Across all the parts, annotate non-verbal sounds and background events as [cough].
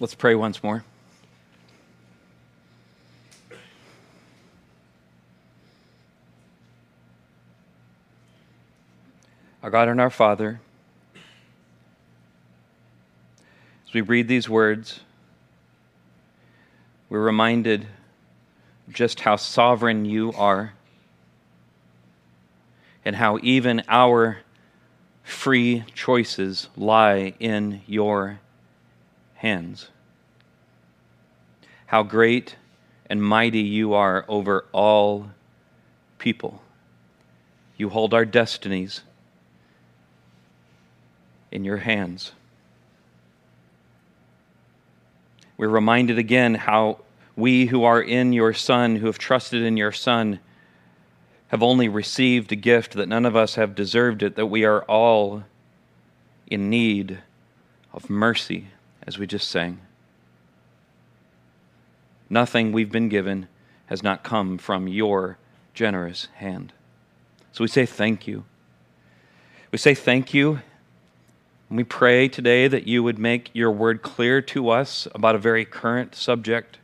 Let's pray once more. Our God and our Father, as we read these words, we're reminded just how sovereign you are and how even our free choices lie in your hands. How great and mighty you are over all people. You hold our destinies in your hands. We're reminded again how we who are in your Son, who have trusted in your Son, have only received a gift that none of us have deserved it, that we are all in need of mercy, as we just sang. Nothing we've been given has not come from your generous hand. So we say thank you. We say thank you. And we pray today that you would make your word clear to us about a very current subject.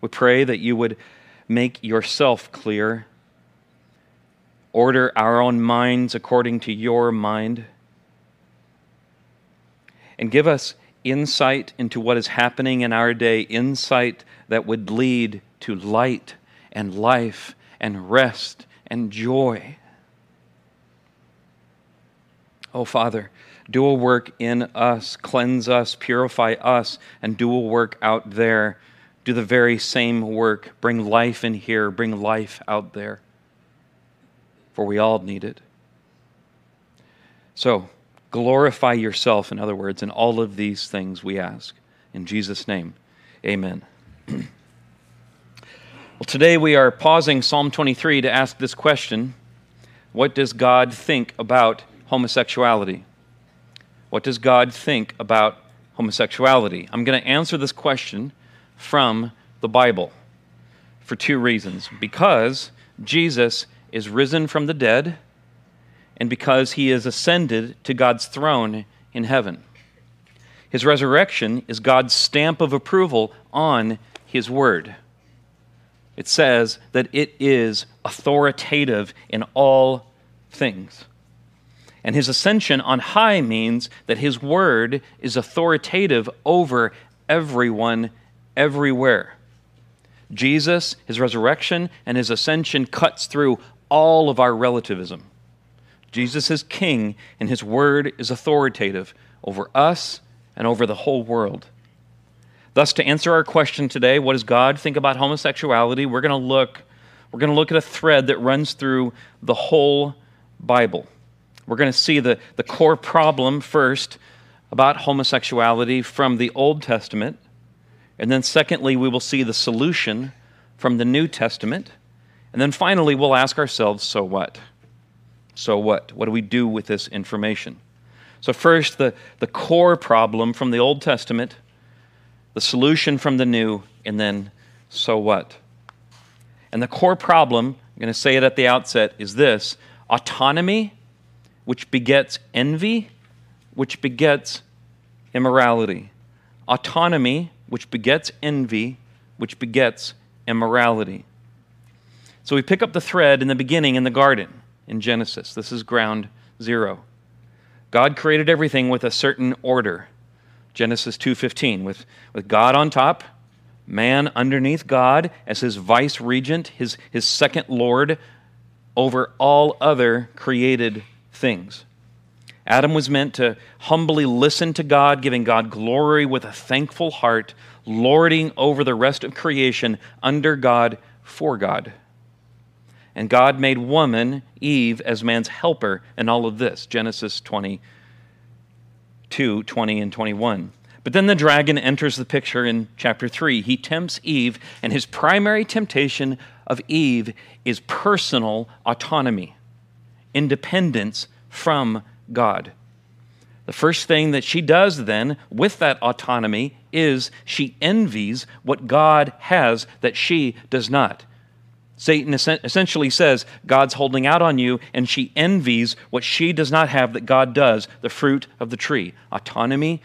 We pray that you would make yourself clear order our own minds according to your mind, and give us insight into what is happening in our day, insight that would lead to light and life and rest and joy. Oh, Father, do a work in us, cleanse us, purify us, and do a work out there. Do the very same work. Bring life in here, bring life out there for we all need it. So, glorify yourself, in other words, in all of these things we ask. In Jesus' name, amen. [clears throat] well, today we are pausing Psalm 23 to ask this question What does God think about homosexuality? What does God think about homosexuality? I'm going to answer this question from the Bible for two reasons. Because Jesus is risen from the dead, and because he is ascended to God's throne in heaven. His resurrection is God's stamp of approval on his word. It says that it is authoritative in all things. And his ascension on high means that his word is authoritative over everyone, everywhere. Jesus, his resurrection, and his ascension cuts through all of our relativism. Jesus is king, and his word is authoritative over us and over the whole world. Thus, to answer our question today, what does God think about homosexuality? We're going to look, we're going to look at a thread that runs through the whole Bible. We're going to see the, the core problem first about homosexuality from the Old Testament. And then, secondly, we will see the solution from the New Testament. And then finally, we'll ask ourselves so what? So what? What do we do with this information? So, first, the, the core problem from the Old Testament, the solution from the New, and then so what? And the core problem, I'm going to say it at the outset, is this autonomy, which begets envy, which begets immorality. Autonomy, which begets envy, which begets immorality. So we pick up the thread in the beginning in the garden in Genesis. This is ground zero. God created everything with a certain order. Genesis 2:15 with with God on top, man underneath God as his vice regent, his his second lord over all other created things. Adam was meant to humbly listen to God, giving God glory with a thankful heart, lording over the rest of creation under God for God. And God made woman, Eve, as man's helper in all of this. Genesis 22, 20, and 21. But then the dragon enters the picture in chapter 3. He tempts Eve, and his primary temptation of Eve is personal autonomy, independence from God. The first thing that she does then with that autonomy is she envies what God has that she does not. Satan essentially says, God's holding out on you, and she envies what she does not have that God does, the fruit of the tree. Autonomy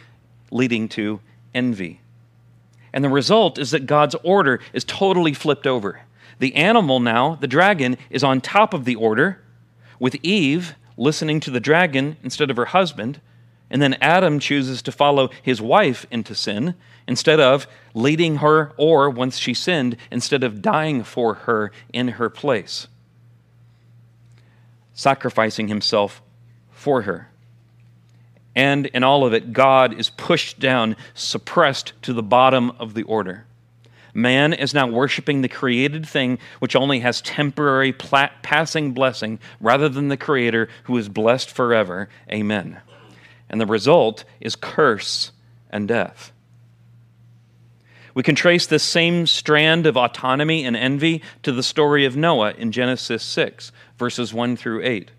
leading to envy. And the result is that God's order is totally flipped over. The animal now, the dragon, is on top of the order, with Eve listening to the dragon instead of her husband. And then Adam chooses to follow his wife into sin instead of leading her, or once she sinned, instead of dying for her in her place, sacrificing himself for her. And in all of it, God is pushed down, suppressed to the bottom of the order. Man is now worshiping the created thing which only has temporary passing blessing rather than the Creator who is blessed forever. Amen. And the result is curse and death. We can trace this same strand of autonomy and envy to the story of Noah in Genesis 6, verses 1 through 8.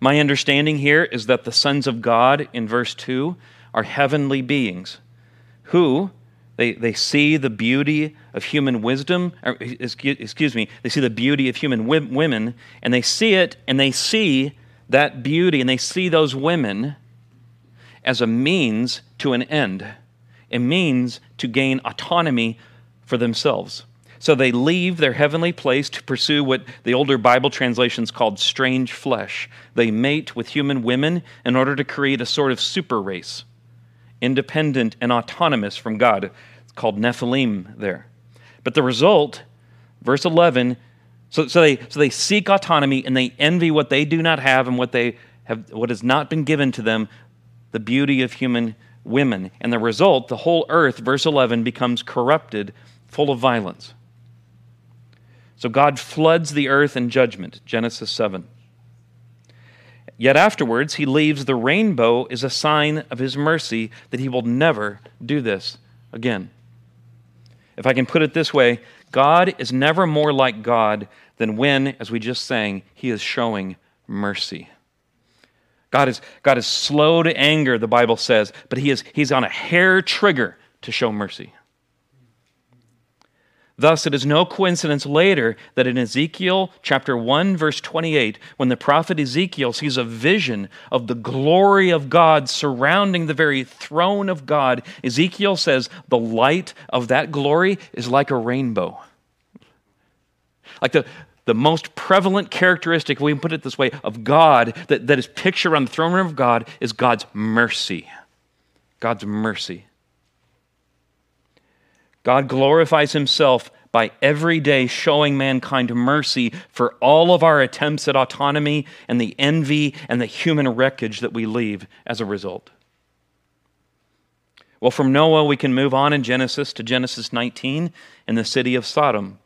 My understanding here is that the sons of God in verse 2 are heavenly beings who, they, they see the beauty of human wisdom, or, excuse, me, they see the beauty of human women, and they see it, and they see that beauty, and they see those women as a means to an end, a means to gain autonomy for themselves. So they leave their heavenly place to pursue what the older Bible translations called strange flesh. They mate with human women in order to create a sort of super race independent and autonomous from God. It's called Nephilim there. But the result, verse 11, so, so, they, so they seek autonomy and they envy what they do not have and what, they have, what has not been given to them, the beauty of human women. And the result, the whole earth, verse 11, becomes corrupted, full of violence. So God floods the earth in judgment, Genesis 7. Yet afterwards, he leaves the rainbow as a sign of his mercy that he will never do this again. If I can put it this way, God is never more like God than when, as we just sang, he is showing mercy. God is, God is slow to anger, the Bible says, but he is, he's on a hair trigger to show mercy. Thus, it is no coincidence later that in Ezekiel chapter 1, verse 28, when the prophet Ezekiel sees a vision of the glory of God surrounding the very throne of God, Ezekiel says the light of that glory is like a rainbow. Like the, the most prevalent characteristic, we can put it this way, of God that, that is pictured on the throne room of God is God's mercy. God's mercy. God glorifies himself by every day showing mankind mercy for all of our attempts at autonomy and the envy and the human wreckage that we leave as a result. Well, from Noah, we can move on in Genesis to Genesis 19 in the city of Sodom.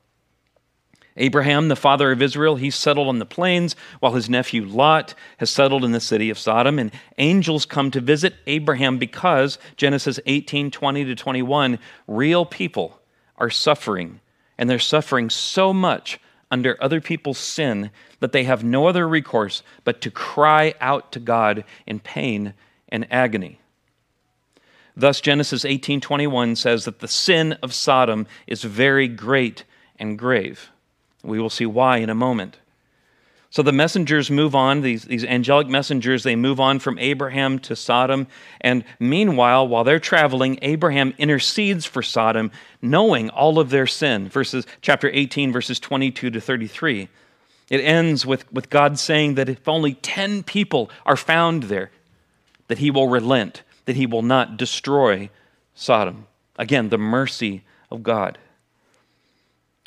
Abraham, the father of Israel, he settled on the plains, while his nephew Lot has settled in the city of Sodom. And angels come to visit Abraham because, Genesis 18 20 to 21, real people are suffering. And they're suffering so much under other people's sin that they have no other recourse but to cry out to God in pain and agony. Thus Genesis 18:21 says that the sin of Sodom is very great and grave. We will see why in a moment. So the messengers move on, these, these angelic messengers, they move on from Abraham to Sodom. And meanwhile, while they're traveling, Abraham intercedes for Sodom, knowing all of their sin. Verses chapter 18, verses 22 to 33. It ends with, with God saying that if only 10 people are found there, that he will relent, that he will not destroy Sodom. Again, the mercy of God.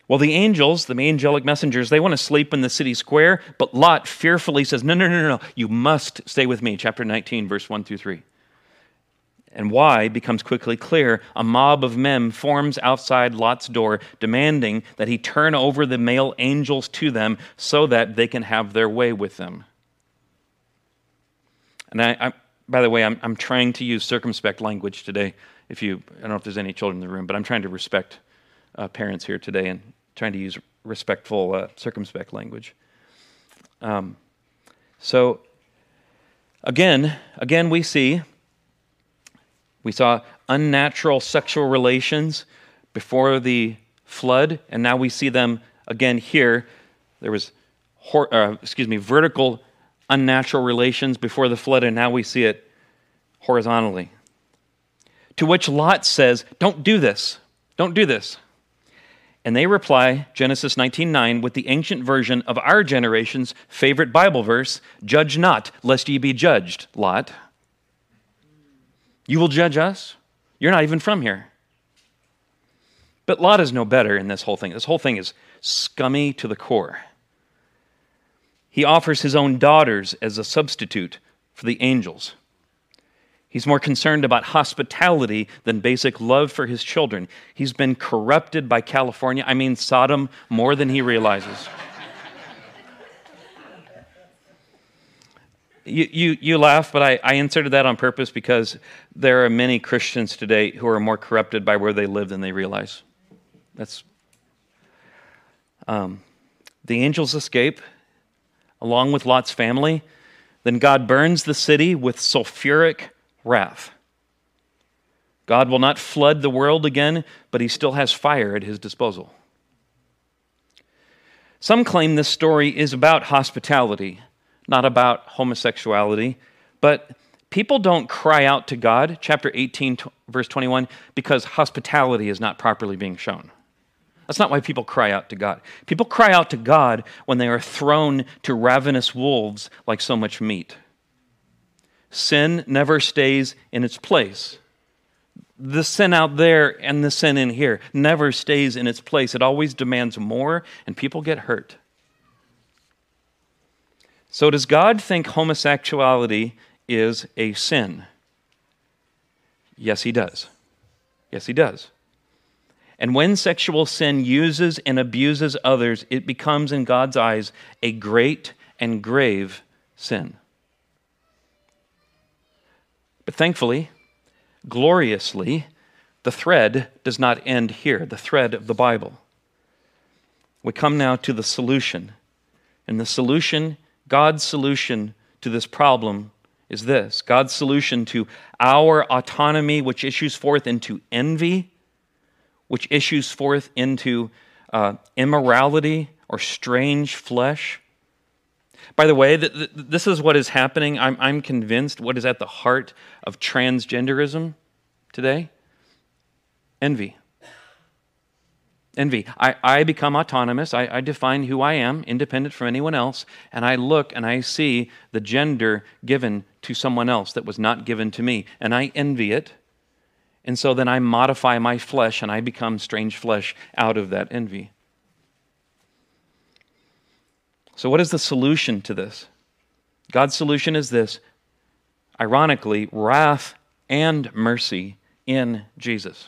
Well, the angels, the angelic messengers, they want to sleep in the city square, but Lot fearfully says, No, no, no, no, you must stay with me. Chapter 19, verse 1 through 3. And why becomes quickly clear. A mob of men forms outside Lot's door, demanding that he turn over the male angels to them so that they can have their way with them. And I, I by the way, I'm, I'm trying to use circumspect language today. If you, I don't know if there's any children in the room, but I'm trying to respect uh, parents here today and trying to use respectful, uh, circumspect language. Um, so again, again, we see we saw unnatural sexual relations before the flood, and now we see them again here. There was, hor- uh, excuse me, vertical unnatural relations before the flood, and now we see it horizontally. To which Lot says, Don't do this. Don't do this. And they reply, Genesis 19:9, with the ancient version of our generation's favorite Bible verse, Judge not, lest ye be judged, Lot. You will judge us? You're not even from here. But Lot is no better in this whole thing. This whole thing is scummy to the core. He offers his own daughters as a substitute for the angels. He's more concerned about hospitality than basic love for his children. He's been corrupted by California, I mean Sodom, more than he realizes. you, you, you laugh, but I, I inserted that on purpose because there are many Christians today who are more corrupted by where they live than they realize. That's um, the angels escape along with Lot's family. Then God burns the city with sulfuric wrath. God will not flood the world again, but he still has fire at his disposal. Some claim this story is about hospitality, not about homosexuality, but people don't cry out to God, chapter 18, verse 21, because hospitality is not properly being shown. That's not why people cry out to God. People cry out to God when they are thrown to ravenous wolves like so much meat. Sin never stays in its place. The sin out there and the sin in here never stays in its place. It always demands more, and people get hurt. So, does God think homosexuality is a sin? Yes, He does. Yes, He does. And when sexual sin uses and abuses others, it becomes, in God's eyes, a great and grave sin. But thankfully, gloriously, the thread does not end here, the thread of the Bible. We come now to the solution. And the solution, God's solution to this problem is this God's solution to our autonomy, which issues forth into envy, which issues forth into uh, immorality or strange flesh, by the way, th- th- this is what is happening. I'm, I'm convinced what is at the heart of transgenderism today envy. Envy. I, I become autonomous. I, I define who I am, independent from anyone else, and I look and I see the gender given to someone else that was not given to me, and I envy it. And so then I modify my flesh and I become strange flesh out of that envy. So, what is the solution to this? God's solution is this ironically, wrath and mercy in Jesus.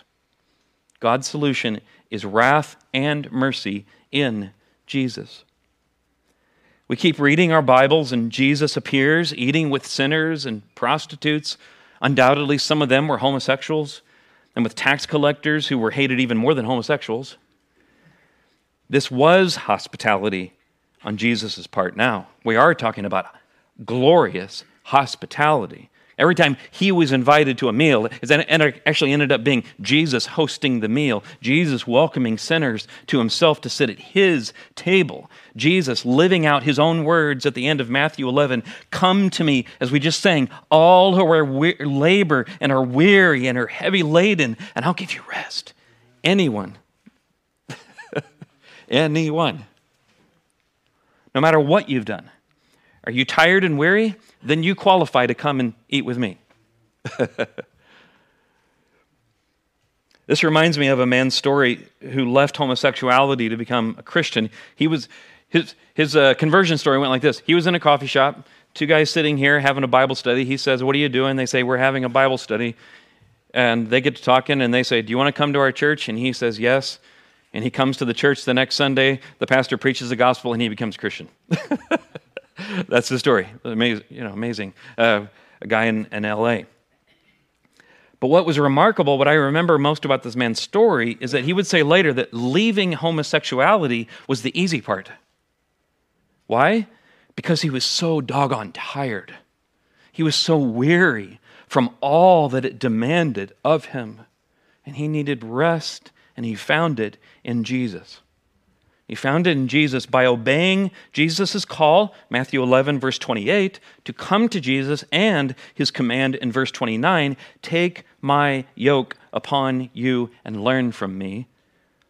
God's solution is wrath and mercy in Jesus. We keep reading our Bibles, and Jesus appears eating with sinners and prostitutes. Undoubtedly, some of them were homosexuals, and with tax collectors who were hated even more than homosexuals. This was hospitality on Jesus' part now. We are talking about glorious hospitality. Every time he was invited to a meal, it actually ended up being Jesus hosting the meal, Jesus welcoming sinners to himself to sit at his table, Jesus living out his own words at the end of Matthew 11 Come to me, as we just sang, all who are we- labor and are weary and are heavy laden, and I'll give you rest. Anyone. [laughs] Anyone no matter what you've done. Are you tired and weary? Then you qualify to come and eat with me. [laughs] this reminds me of a man's story who left homosexuality to become a Christian. He was his his uh, conversion story went like this. He was in a coffee shop, two guys sitting here having a Bible study. He says, "What are you doing?" They say, "We're having a Bible study." And they get to talking and they say, "Do you want to come to our church?" And he says, "Yes." And he comes to the church the next Sunday, the pastor preaches the gospel, and he becomes Christian. [laughs] That's the story. Amazing, you know, amazing. Uh, a guy in, in L.A. But what was remarkable, what I remember most about this man's story, is that he would say later that leaving homosexuality was the easy part. Why? Because he was so doggone tired. He was so weary from all that it demanded of him. And he needed rest and he found it in Jesus. He found it in Jesus by obeying Jesus' call, Matthew 11, verse 28, to come to Jesus, and his command in verse 29 take my yoke upon you and learn from me.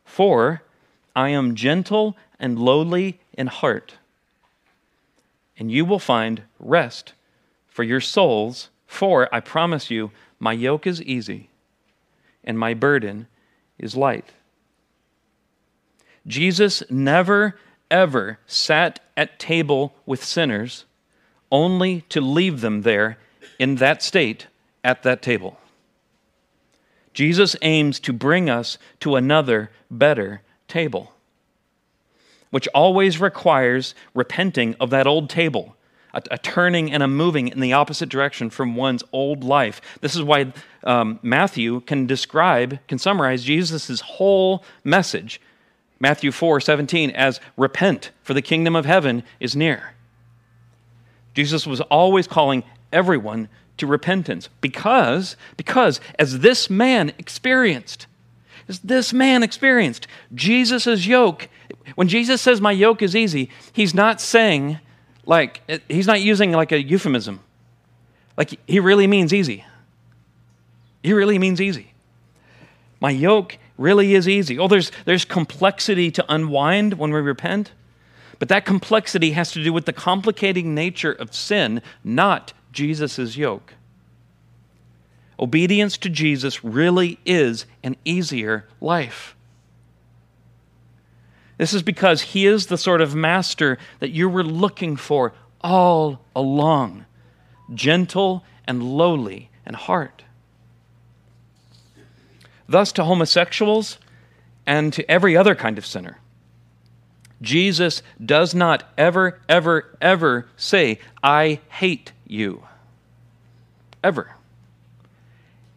For I am gentle and lowly in heart, and you will find rest for your souls. For I promise you, my yoke is easy and my burden is light. Jesus never, ever sat at table with sinners only to leave them there in that state at that table. Jesus aims to bring us to another, better table, which always requires repenting of that old table, a, a turning and a moving in the opposite direction from one's old life. This is why um, Matthew can describe, can summarize Jesus' whole message Matthew 4 17, as repent, for the kingdom of heaven is near. Jesus was always calling everyone to repentance because, because as this man experienced, as this man experienced, Jesus' yoke, when Jesus says, My yoke is easy, he's not saying, like, he's not using like a euphemism. Like, he really means easy. He really means easy. My yoke really is easy. Oh, there's, there's complexity to unwind when we repent, but that complexity has to do with the complicating nature of sin, not Jesus' yoke. Obedience to Jesus really is an easier life. This is because he is the sort of master that you were looking for all along gentle and lowly in heart. Thus, to homosexuals and to every other kind of sinner, Jesus does not ever, ever, ever say, I hate you. Ever.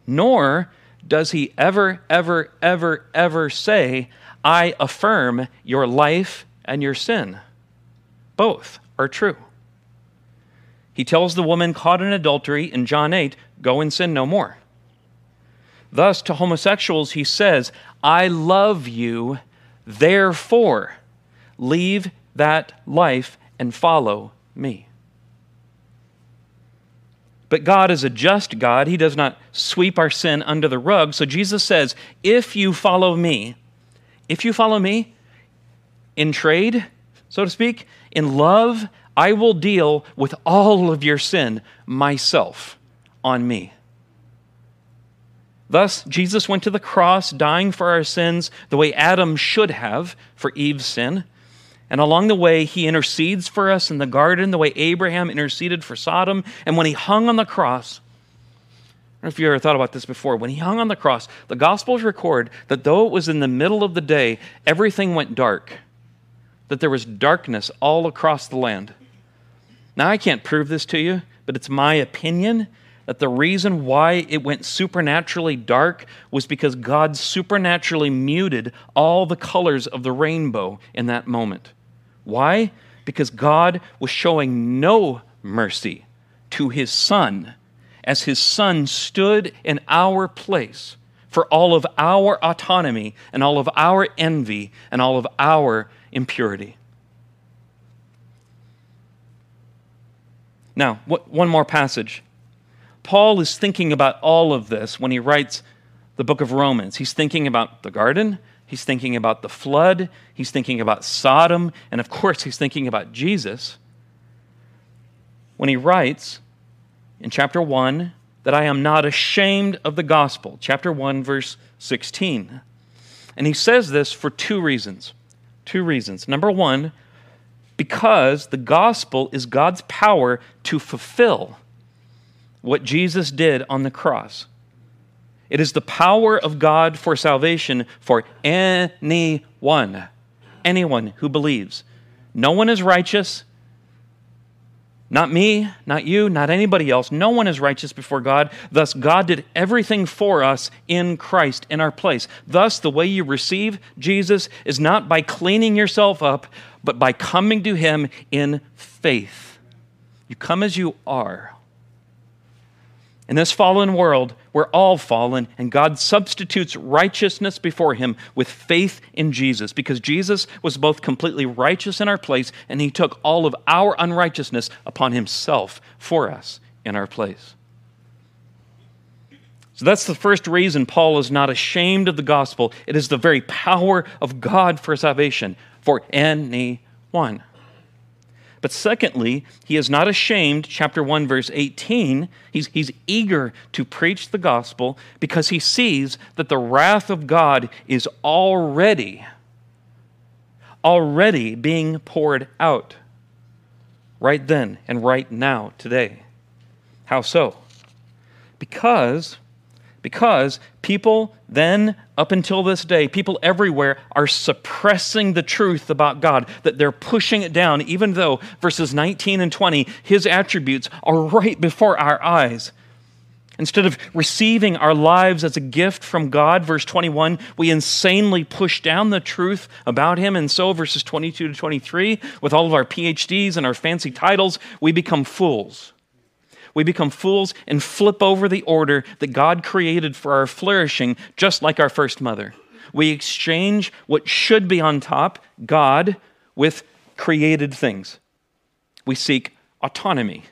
Nor does he ever, ever, ever, ever say, I affirm your life and your sin. Both are true. He tells the woman caught in adultery in John 8, Go and sin no more. Thus, to homosexuals, he says, I love you, therefore leave that life and follow me. But God is a just God. He does not sweep our sin under the rug. So Jesus says, If you follow me, if you follow me in trade, so to speak, in love, I will deal with all of your sin myself on me. Thus, Jesus went to the cross, dying for our sins the way Adam should have for Eve's sin. And along the way, he intercedes for us in the garden the way Abraham interceded for Sodom. And when he hung on the cross, know if you ever thought about this before. When he hung on the cross, the Gospels record that though it was in the middle of the day, everything went dark, that there was darkness all across the land. Now, I can't prove this to you, but it's my opinion that the reason why it went supernaturally dark was because God supernaturally muted all the colors of the rainbow in that moment. Why? Because God was showing no mercy to his son as his son stood in our place for all of our autonomy and all of our envy and all of our impurity. Now, one more passage Paul is thinking about all of this when he writes the book of Romans. He's thinking about the garden, he's thinking about the flood, he's thinking about Sodom, and of course, he's thinking about Jesus. When he writes in chapter 1 that I am not ashamed of the gospel, chapter 1, verse 16. And he says this for two reasons. Two reasons. Number one, because the gospel is God's power to fulfill what Jesus did on the cross. It is the power of God for salvation for anyone, anyone who believes. No one is righteous. Not me, not you, not anybody else. No one is righteous before God. Thus, God did everything for us in Christ, in our place. Thus, the way you receive Jesus is not by cleaning yourself up, but by coming to Him in faith. You come as you are. In this fallen world, we're all fallen, and God substitutes righteousness before Him with faith in Jesus because Jesus was both completely righteous in our place and He took all of our unrighteousness upon Himself for us in our place. So that's the first reason Paul is not ashamed of the gospel. It is the very power of God for salvation for anyone. But secondly, he is not ashamed, chapter 1, verse 18. He's, he's eager to preach the gospel because he sees that the wrath of God is already, already being poured out right then and right now, today. How so? Because because people then, up until this day, people everywhere are suppressing the truth about God, that they're pushing it down, even though verses 19 and 20, his attributes are right before our eyes. Instead of receiving our lives as a gift from God, verse 21, we insanely push down the truth about Him. And so, verses 22 to 23, with all of our PhDs and our fancy titles, we become fools we become fools and flip over the order that God created for our flourishing, just like our first mother. We exchange what should be on top, God, with created things. We seek autonomy.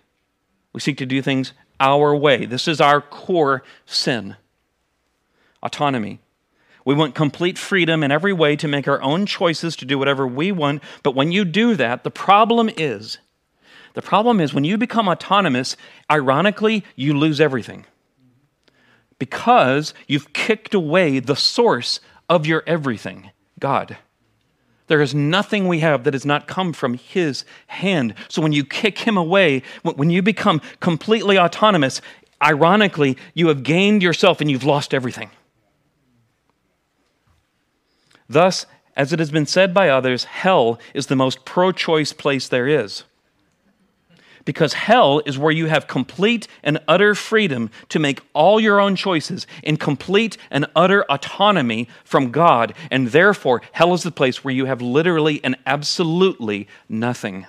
We seek to do things our way. This is our core sin autonomy. We want complete freedom in every way to make our own choices, to do whatever we want. But when you do that, the problem is the problem is when you become autonomous, ironically, you lose everything because you've kicked away the source of your everything, God. There is nothing we have that has not come from His hand. So when you kick Him away, when you become completely autonomous, ironically, you have gained yourself and you've lost everything. Thus, as it has been said by others, hell is the most pro choice place there is because hell is where you have complete and utter freedom to make all your own choices in complete and utter autonomy from God. And therefore, hell is the place where you have literally and absolutely nothing.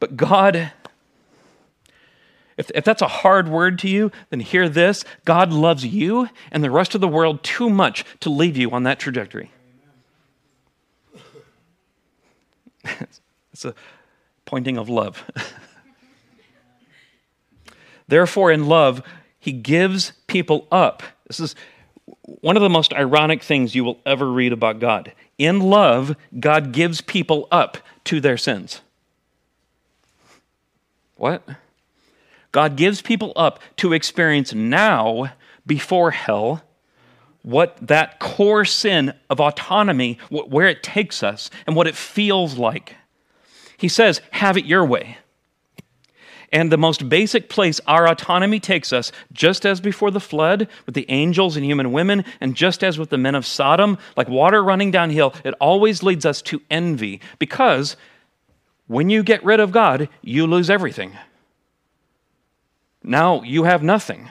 But God, if, if that's a hard word to you, then hear this God loves you and the rest of the world too much to leave you on that trajectory. It's a pointing of love. [laughs] Therefore, in love, he gives people up. This is one of the most ironic things you will ever read about God. In love, God gives people up to their sins. What? God gives people up to experience now, before hell, what that core sin of autonomy, where it takes us, and what it feels like. He says, have it your way. And the most basic place our autonomy takes us, just as before the flood with the angels and human women, and just as with the men of Sodom, like water running downhill, it always leads us to envy. Because when you get rid of God, you lose everything. Now you have nothing.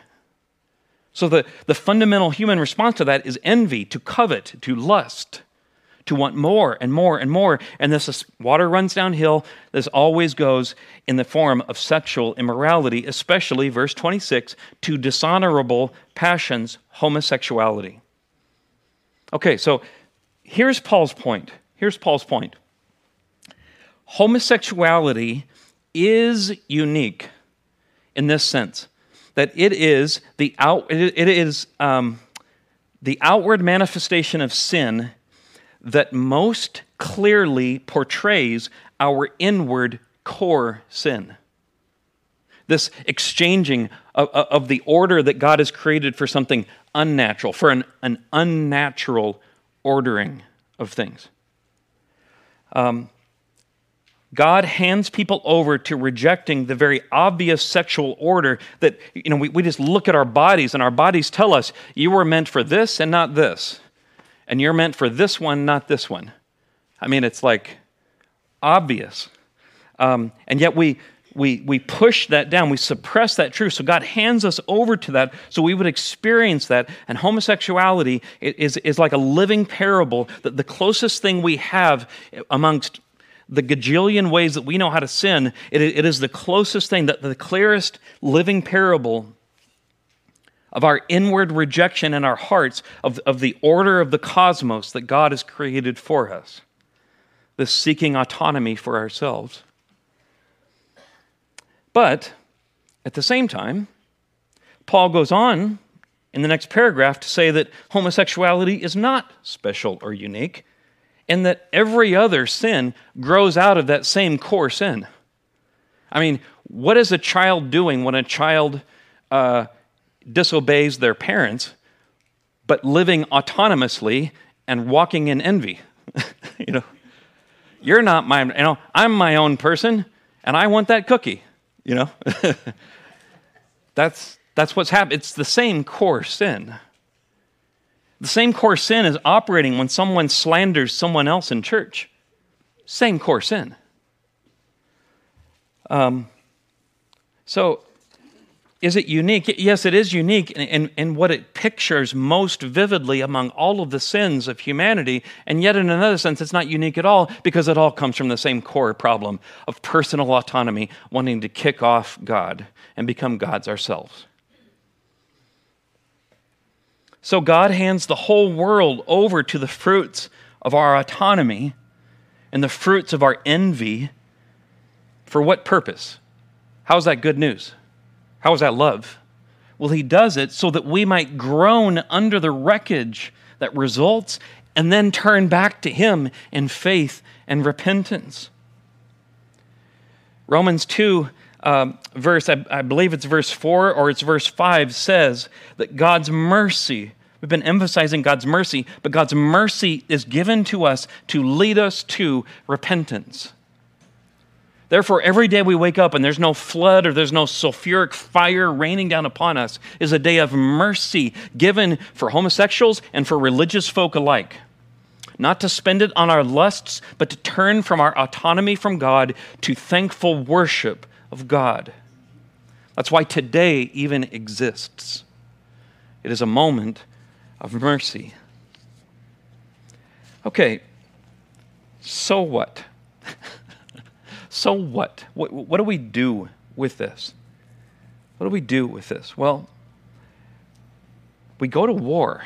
So, the, the fundamental human response to that is envy, to covet, to lust, to want more and more and more. And this water runs downhill. This always goes in the form of sexual immorality, especially, verse 26, to dishonorable passions, homosexuality. Okay, so here's Paul's point. Here's Paul's point. Homosexuality is unique in this sense that it is the out, it is um, the outward manifestation of sin that most clearly portrays our inward core sin. This exchanging of, of, the order that God has created for something unnatural, for an, an unnatural ordering of things. Um, God hands people over to rejecting the very obvious sexual order that, you know, we, we just look at our bodies and our bodies tell us, you were meant for this and not this. And you're meant for this one, not this one. I mean, it's like obvious. Um, and yet we, we, we push that down, we suppress that truth. So God hands us over to that so we would experience that. And homosexuality is, is like a living parable that the closest thing we have amongst the gajillion ways that we know how to sin, it, it is the closest thing, that the clearest living parable of our inward rejection in our hearts of, of the order of the cosmos that God has created for us. This seeking autonomy for ourselves. But at the same time, Paul goes on in the next paragraph to say that homosexuality is not special or unique, and that every other sin grows out of that same core sin. I mean, what is a child doing when a child uh, disobeys their parents, but living autonomously and walking in envy? [laughs] you know, you're not my, you know, I'm my own person, and I want that cookie. You know, [laughs] that's that's what's happened. It's the same core sin. The same core sin is operating when someone slanders someone else in church. Same core sin. Um, so, is it unique? Yes, it is unique in, in, in, what it pictures most vividly among all of the sins of humanity. And yet, in another sense, it's not unique at all because it all comes from the same core problem of personal autonomy, wanting to kick off God and become gods ourselves. So God hands the whole world over to the fruits of our autonomy and the fruits of our envy. For what purpose? How is that good news? How is that love? Well, He does it so that we might groan under the wreckage that results and then turn back to Him in faith and repentance. Romans 2 um, verse, I, I believe it's verse 4 or it's verse 5, says that God's mercy, we've been emphasizing God's mercy, but God's mercy is given to us to lead us to repentance. Therefore, every day we wake up and there's no flood or there's no sulfuric fire raining down upon us is a day of mercy given for homosexuals and for religious folk alike not to spend it on our lusts, but to turn from our autonomy from God to thankful worship of God. That's why today even exists. It is a moment of mercy. Okay, so what? [laughs] so what? what? What do we do with this? What do we do with this? Well, we go to war.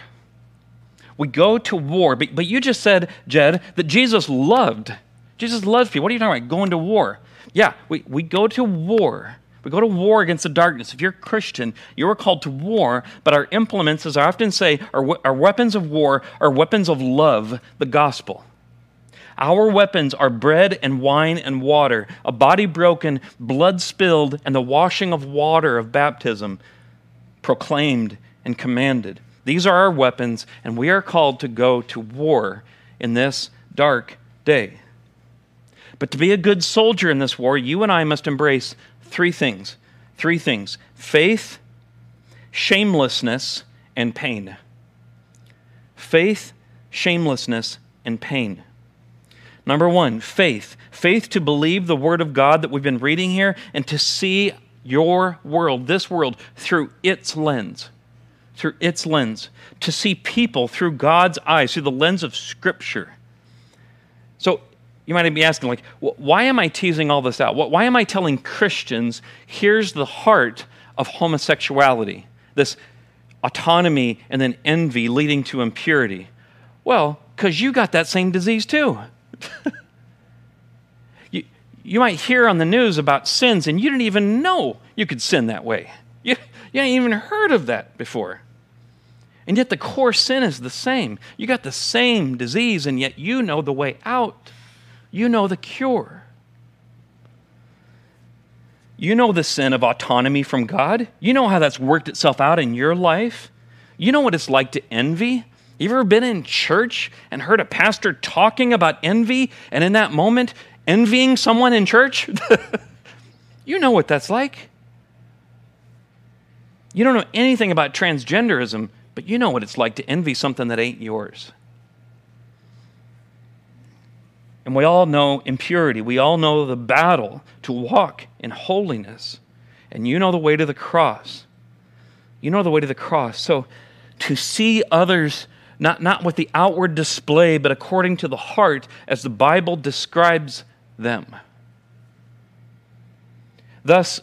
We go to war. But, but you just said, Jed, that Jesus loved. Jesus loved people. What are you talking about? Going to war. Yeah, we, we go to war. We go to war against the darkness. If you're a Christian, you are called to war, but our implements, as I often say, our, our weapons of war are weapons of love, the gospel. Our weapons are bread and wine and water, a body broken, blood spilled, and the washing of water of baptism proclaimed and commanded. These are our weapons, and we are called to go to war in this dark day. But to be a good soldier in this war, you and I must embrace three things. Three things faith, shamelessness, and pain. Faith, shamelessness, and pain. Number one, faith. Faith to believe the Word of God that we've been reading here and to see your world, this world, through its lens. Through its lens. To see people through God's eyes, through the lens of Scripture. So you might be asking, like, why am I teasing all this out? Why am I telling Christians, here's the heart of homosexuality, this autonomy and then envy leading to impurity? Well, because you got that same disease too. [laughs] you, you might hear on the news about sins and you didn't even know you could sin that way. You, you ain't even heard of that before. And yet the core sin is the same. You got the same disease, and yet you know the way out. You know the cure. You know the sin of autonomy from God. You know how that's worked itself out in your life. You know what it's like to envy. You ever been in church and heard a pastor talking about envy and in that moment envying someone in church? [laughs] you know what that's like. You don't know anything about transgenderism, but you know what it's like to envy something that ain't yours. And we all know impurity. We all know the battle to walk in holiness. And you know the way to the cross. You know the way to the cross. So to see others not, not with the outward display, but according to the heart, as the Bible describes them. Thus,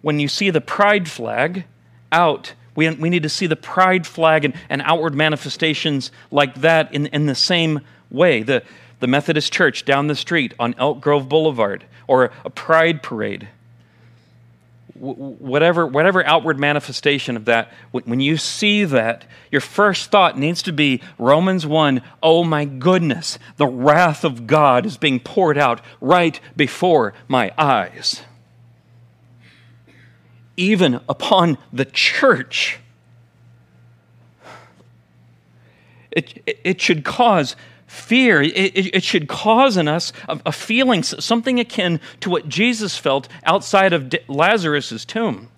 when you see the pride flag out, we, we need to see the pride flag and, and outward manifestations like that in, in the same way. The, the Methodist Church down the street on Elk Grove Boulevard, or a pride parade. Whatever, whatever outward manifestation of that, when you see that, your first thought needs to be Romans 1 Oh my goodness, the wrath of God is being poured out right before my eyes even upon the church. It, it, should cause fear. It, it, it, should cause in us a, a, feeling, something akin to what Jesus felt outside of Lazarus' tomb.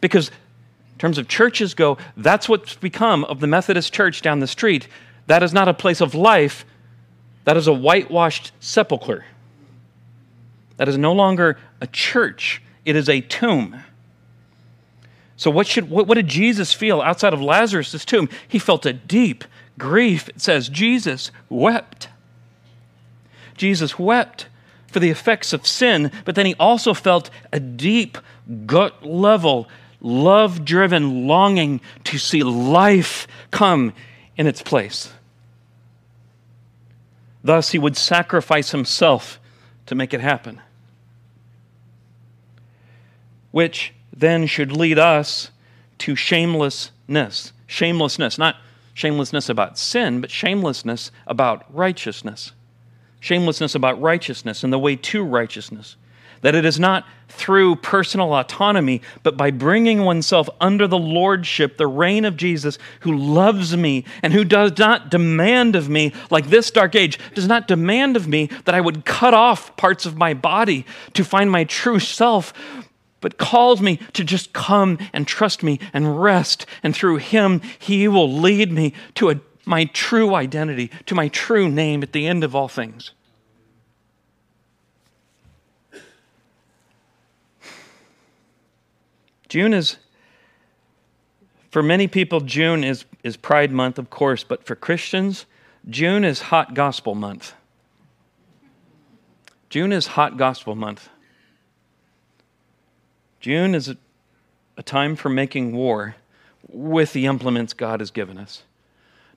Because, in terms of churches go, that's what's become of the Methodist church down the street. That is not a place of life, that is a whitewashed sepulchre. That is no longer a church it is a tomb. So, what, should, what, what did Jesus feel outside of Lazarus' tomb? He felt a deep grief. It says, Jesus wept. Jesus wept for the effects of sin, but then he also felt a deep, gut level, love driven longing to see life come in its place. Thus, he would sacrifice himself to make it happen which then should lead us to shamelessness. Shamelessness, not shamelessness about sin, but shamelessness about righteousness. Shamelessness about righteousness and the way to righteousness. That it is not through personal autonomy, but by bringing oneself under the lordship, the reign of Jesus, who loves me and who does not demand of me, like this dark age, does not demand of me that I would cut off parts of my body to find my true self, but calls me to just come and trust me and rest. And through him, he will lead me to a, my true identity, to my true name at the end of all things. June is, for many people, June is, is Pride Month, of course, but for Christians, June is Hot Gospel Month. June is Hot Gospel Month. June is a, a time for making war with the implements God has given us.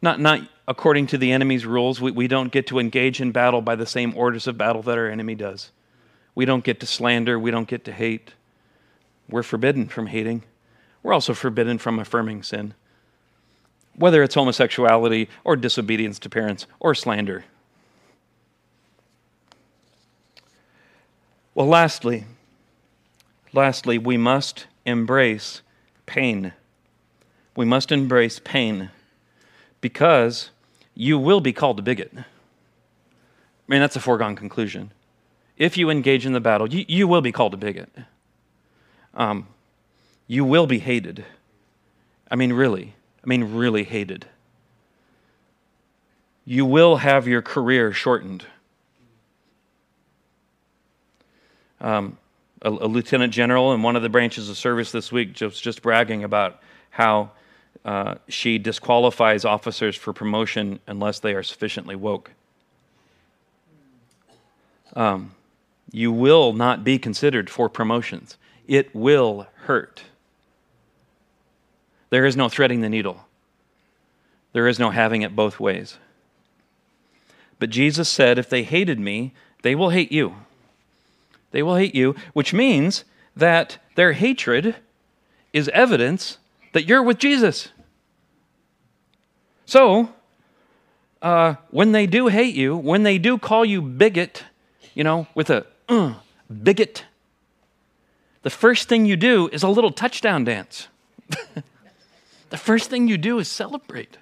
Not, not according to the enemy's rules. We, we don't get to engage in battle by the same orders of battle that our enemy does. We don't get to slander. We don't get to hate. We're forbidden from hating. We're also forbidden from affirming sin, whether it's homosexuality or disobedience to parents or slander. Well, lastly, Lastly, we must embrace pain. We must embrace pain because you will be called a bigot. I mean, that's a foregone conclusion. If you engage in the battle, you, you will be called a bigot. Um, you will be hated. I mean, really. I mean, really hated. You will have your career shortened. Um, a, a, lieutenant general in one of the branches of service this week was just bragging about how uh, she disqualifies officers for promotion unless they are sufficiently woke. Um, you will not be considered for promotions. It will hurt. There is no threading the needle. There is no having it both ways. But Jesus said, If they hated me, they will hate you. They will hate you, which means that their hatred is evidence that you're with Jesus. So, uh, when they do hate you, when they do call you bigot, you know, with a uh, bigot, the first thing you do is a little touchdown dance. [laughs] the first thing you do is celebrate.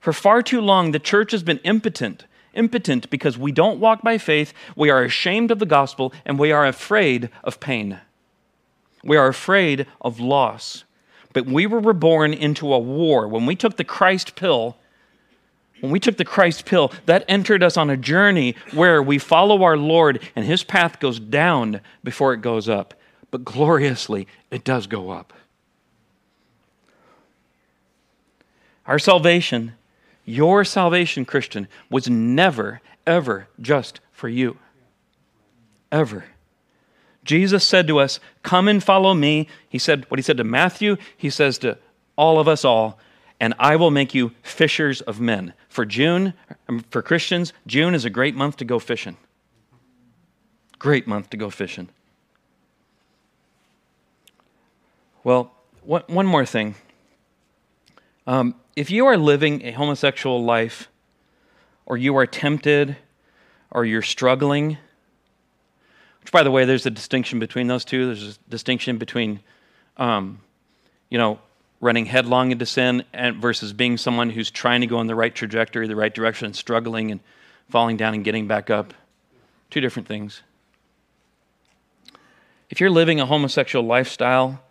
For far too long, the church has been impotent impotent because we don't walk by faith, we are ashamed of the gospel, and we are afraid of pain. We are afraid of loss. But we were reborn into a war. When we took the Christ pill, when we took the Christ pill, that entered us on a journey where we follow our Lord and his path goes down before it goes up. But gloriously, it does go up. Our salvation Your salvation, Christian, was never, ever just for you. Ever. Jesus said to us, Come and follow me. He said what he said to Matthew, he says to all of us all, and I will make you fishers of men. For June, um, for Christians, June is a great month to go fishing. Great month to go fishing. Well, one more thing. Um, if you are living a homosexual life, or you are tempted, or you're struggling, which, by the way, there's a distinction between those two. There's a distinction between, um, you know, running headlong into sin and versus being someone who's trying to go in the right trajectory, the right direction, and struggling and falling down and getting back up. Two different things. If you're living a homosexual lifestyle,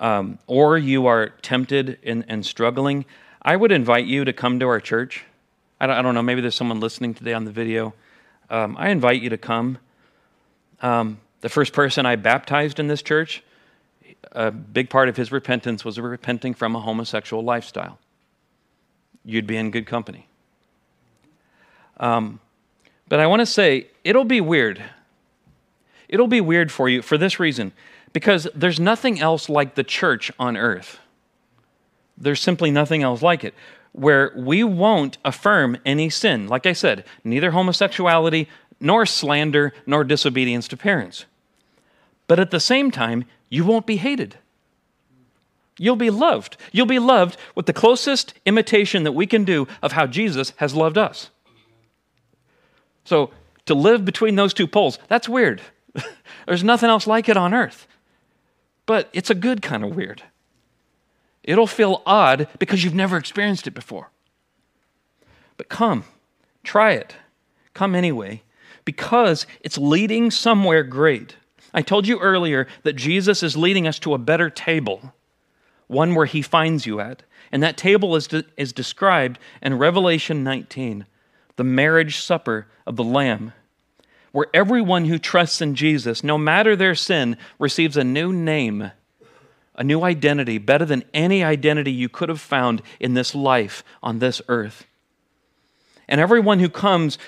um, or you are tempted and, and, struggling, I would invite you to come to our church. I don't, I don't know, maybe there's someone listening today on the video. Um, I invite you to come. Um, the first person I baptized in this church, a big part of his repentance was repenting from a homosexual lifestyle. You'd be in good company. Um, but I want to say, it'll be weird. It'll be weird for you for this reason because there's nothing else like the church on earth. There's simply nothing else like it where we won't affirm any sin. Like I said, neither homosexuality, nor slander, nor disobedience to parents. But at the same time, you won't be hated. You'll be loved. You'll be loved with the closest imitation that we can do of how Jesus has loved us. So, to live between those two poles, that's weird. [laughs] There's nothing else like it on earth but it's a good kind of weird. It'll feel odd because you've never experienced it before. But come, try it. Come anyway, because it's leading somewhere great. I told you earlier that Jesus is leading us to a better table, one where he finds you at. And that table is, de- is described in Revelation 19, the marriage supper of the Lamb where everyone who trusts in Jesus, no matter their sin, receives a new name, a new identity, better than any identity you could have found in this life on this earth. And everyone who comes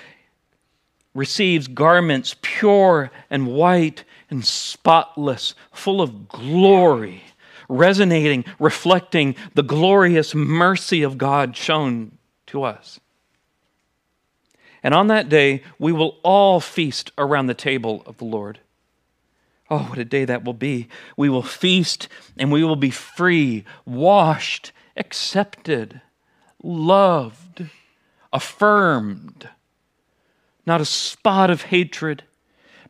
receives garments pure and white and spotless, full of glory, resonating, reflecting the glorious mercy of God shown to us. And on that day, we will all feast around the table of the Lord. Oh, what a day that will be. We will feast and we will be free, washed, accepted, loved, affirmed. Not a spot of hatred,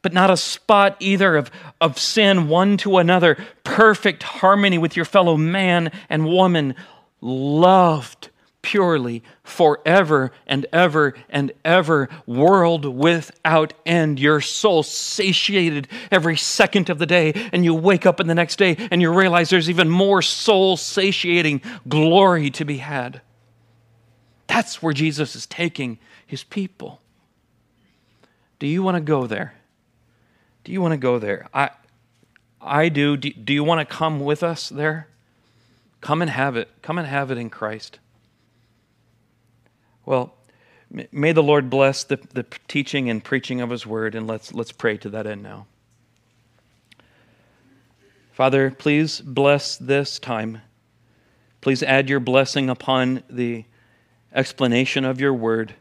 but not a spot either of, of sin one to another. Perfect harmony with your fellow man and woman, loved purely forever and ever and ever, world without end. Your soul satiated every second of the day, and you wake up in the next day and you realize there's even more soul satiating glory to be had. That's where Jesus is taking his people. Do you want to go there? Do you want to go there? I, I do. do. Do you want to come with us there? Come and have it. Come and have it in Christ. Well, may the Lord bless the, the teaching and preaching of His word, and let's, let's pray to that end now. Father, please bless this time. Please add your blessing upon the explanation of your word.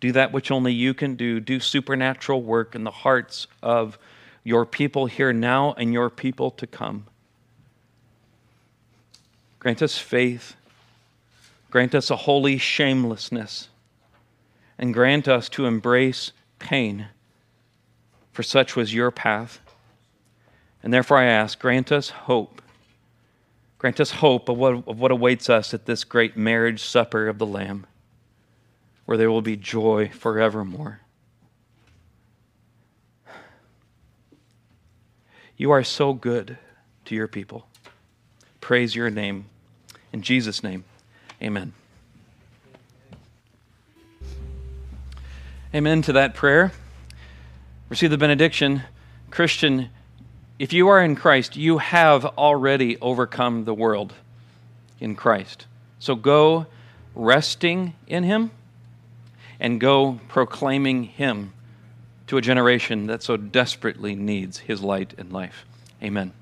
Do that which only you can do. Do supernatural work in the hearts of your people here now and your people to come. Grant us faith Grant us a holy shamelessness, and grant us to embrace pain, for such was your path. And therefore I ask, grant us hope. Grant us hope of what, of what awaits us at this great marriage supper of the Lamb, where there will be joy forevermore. You are so good to your people. Praise your name. In Jesus' name. Amen. Amen to that prayer. Receive the benediction. Christian, if you are in Christ, you have already overcome the world in Christ. So go resting in Him, and go proclaiming Him to a generation that so desperately needs His light and life. Amen.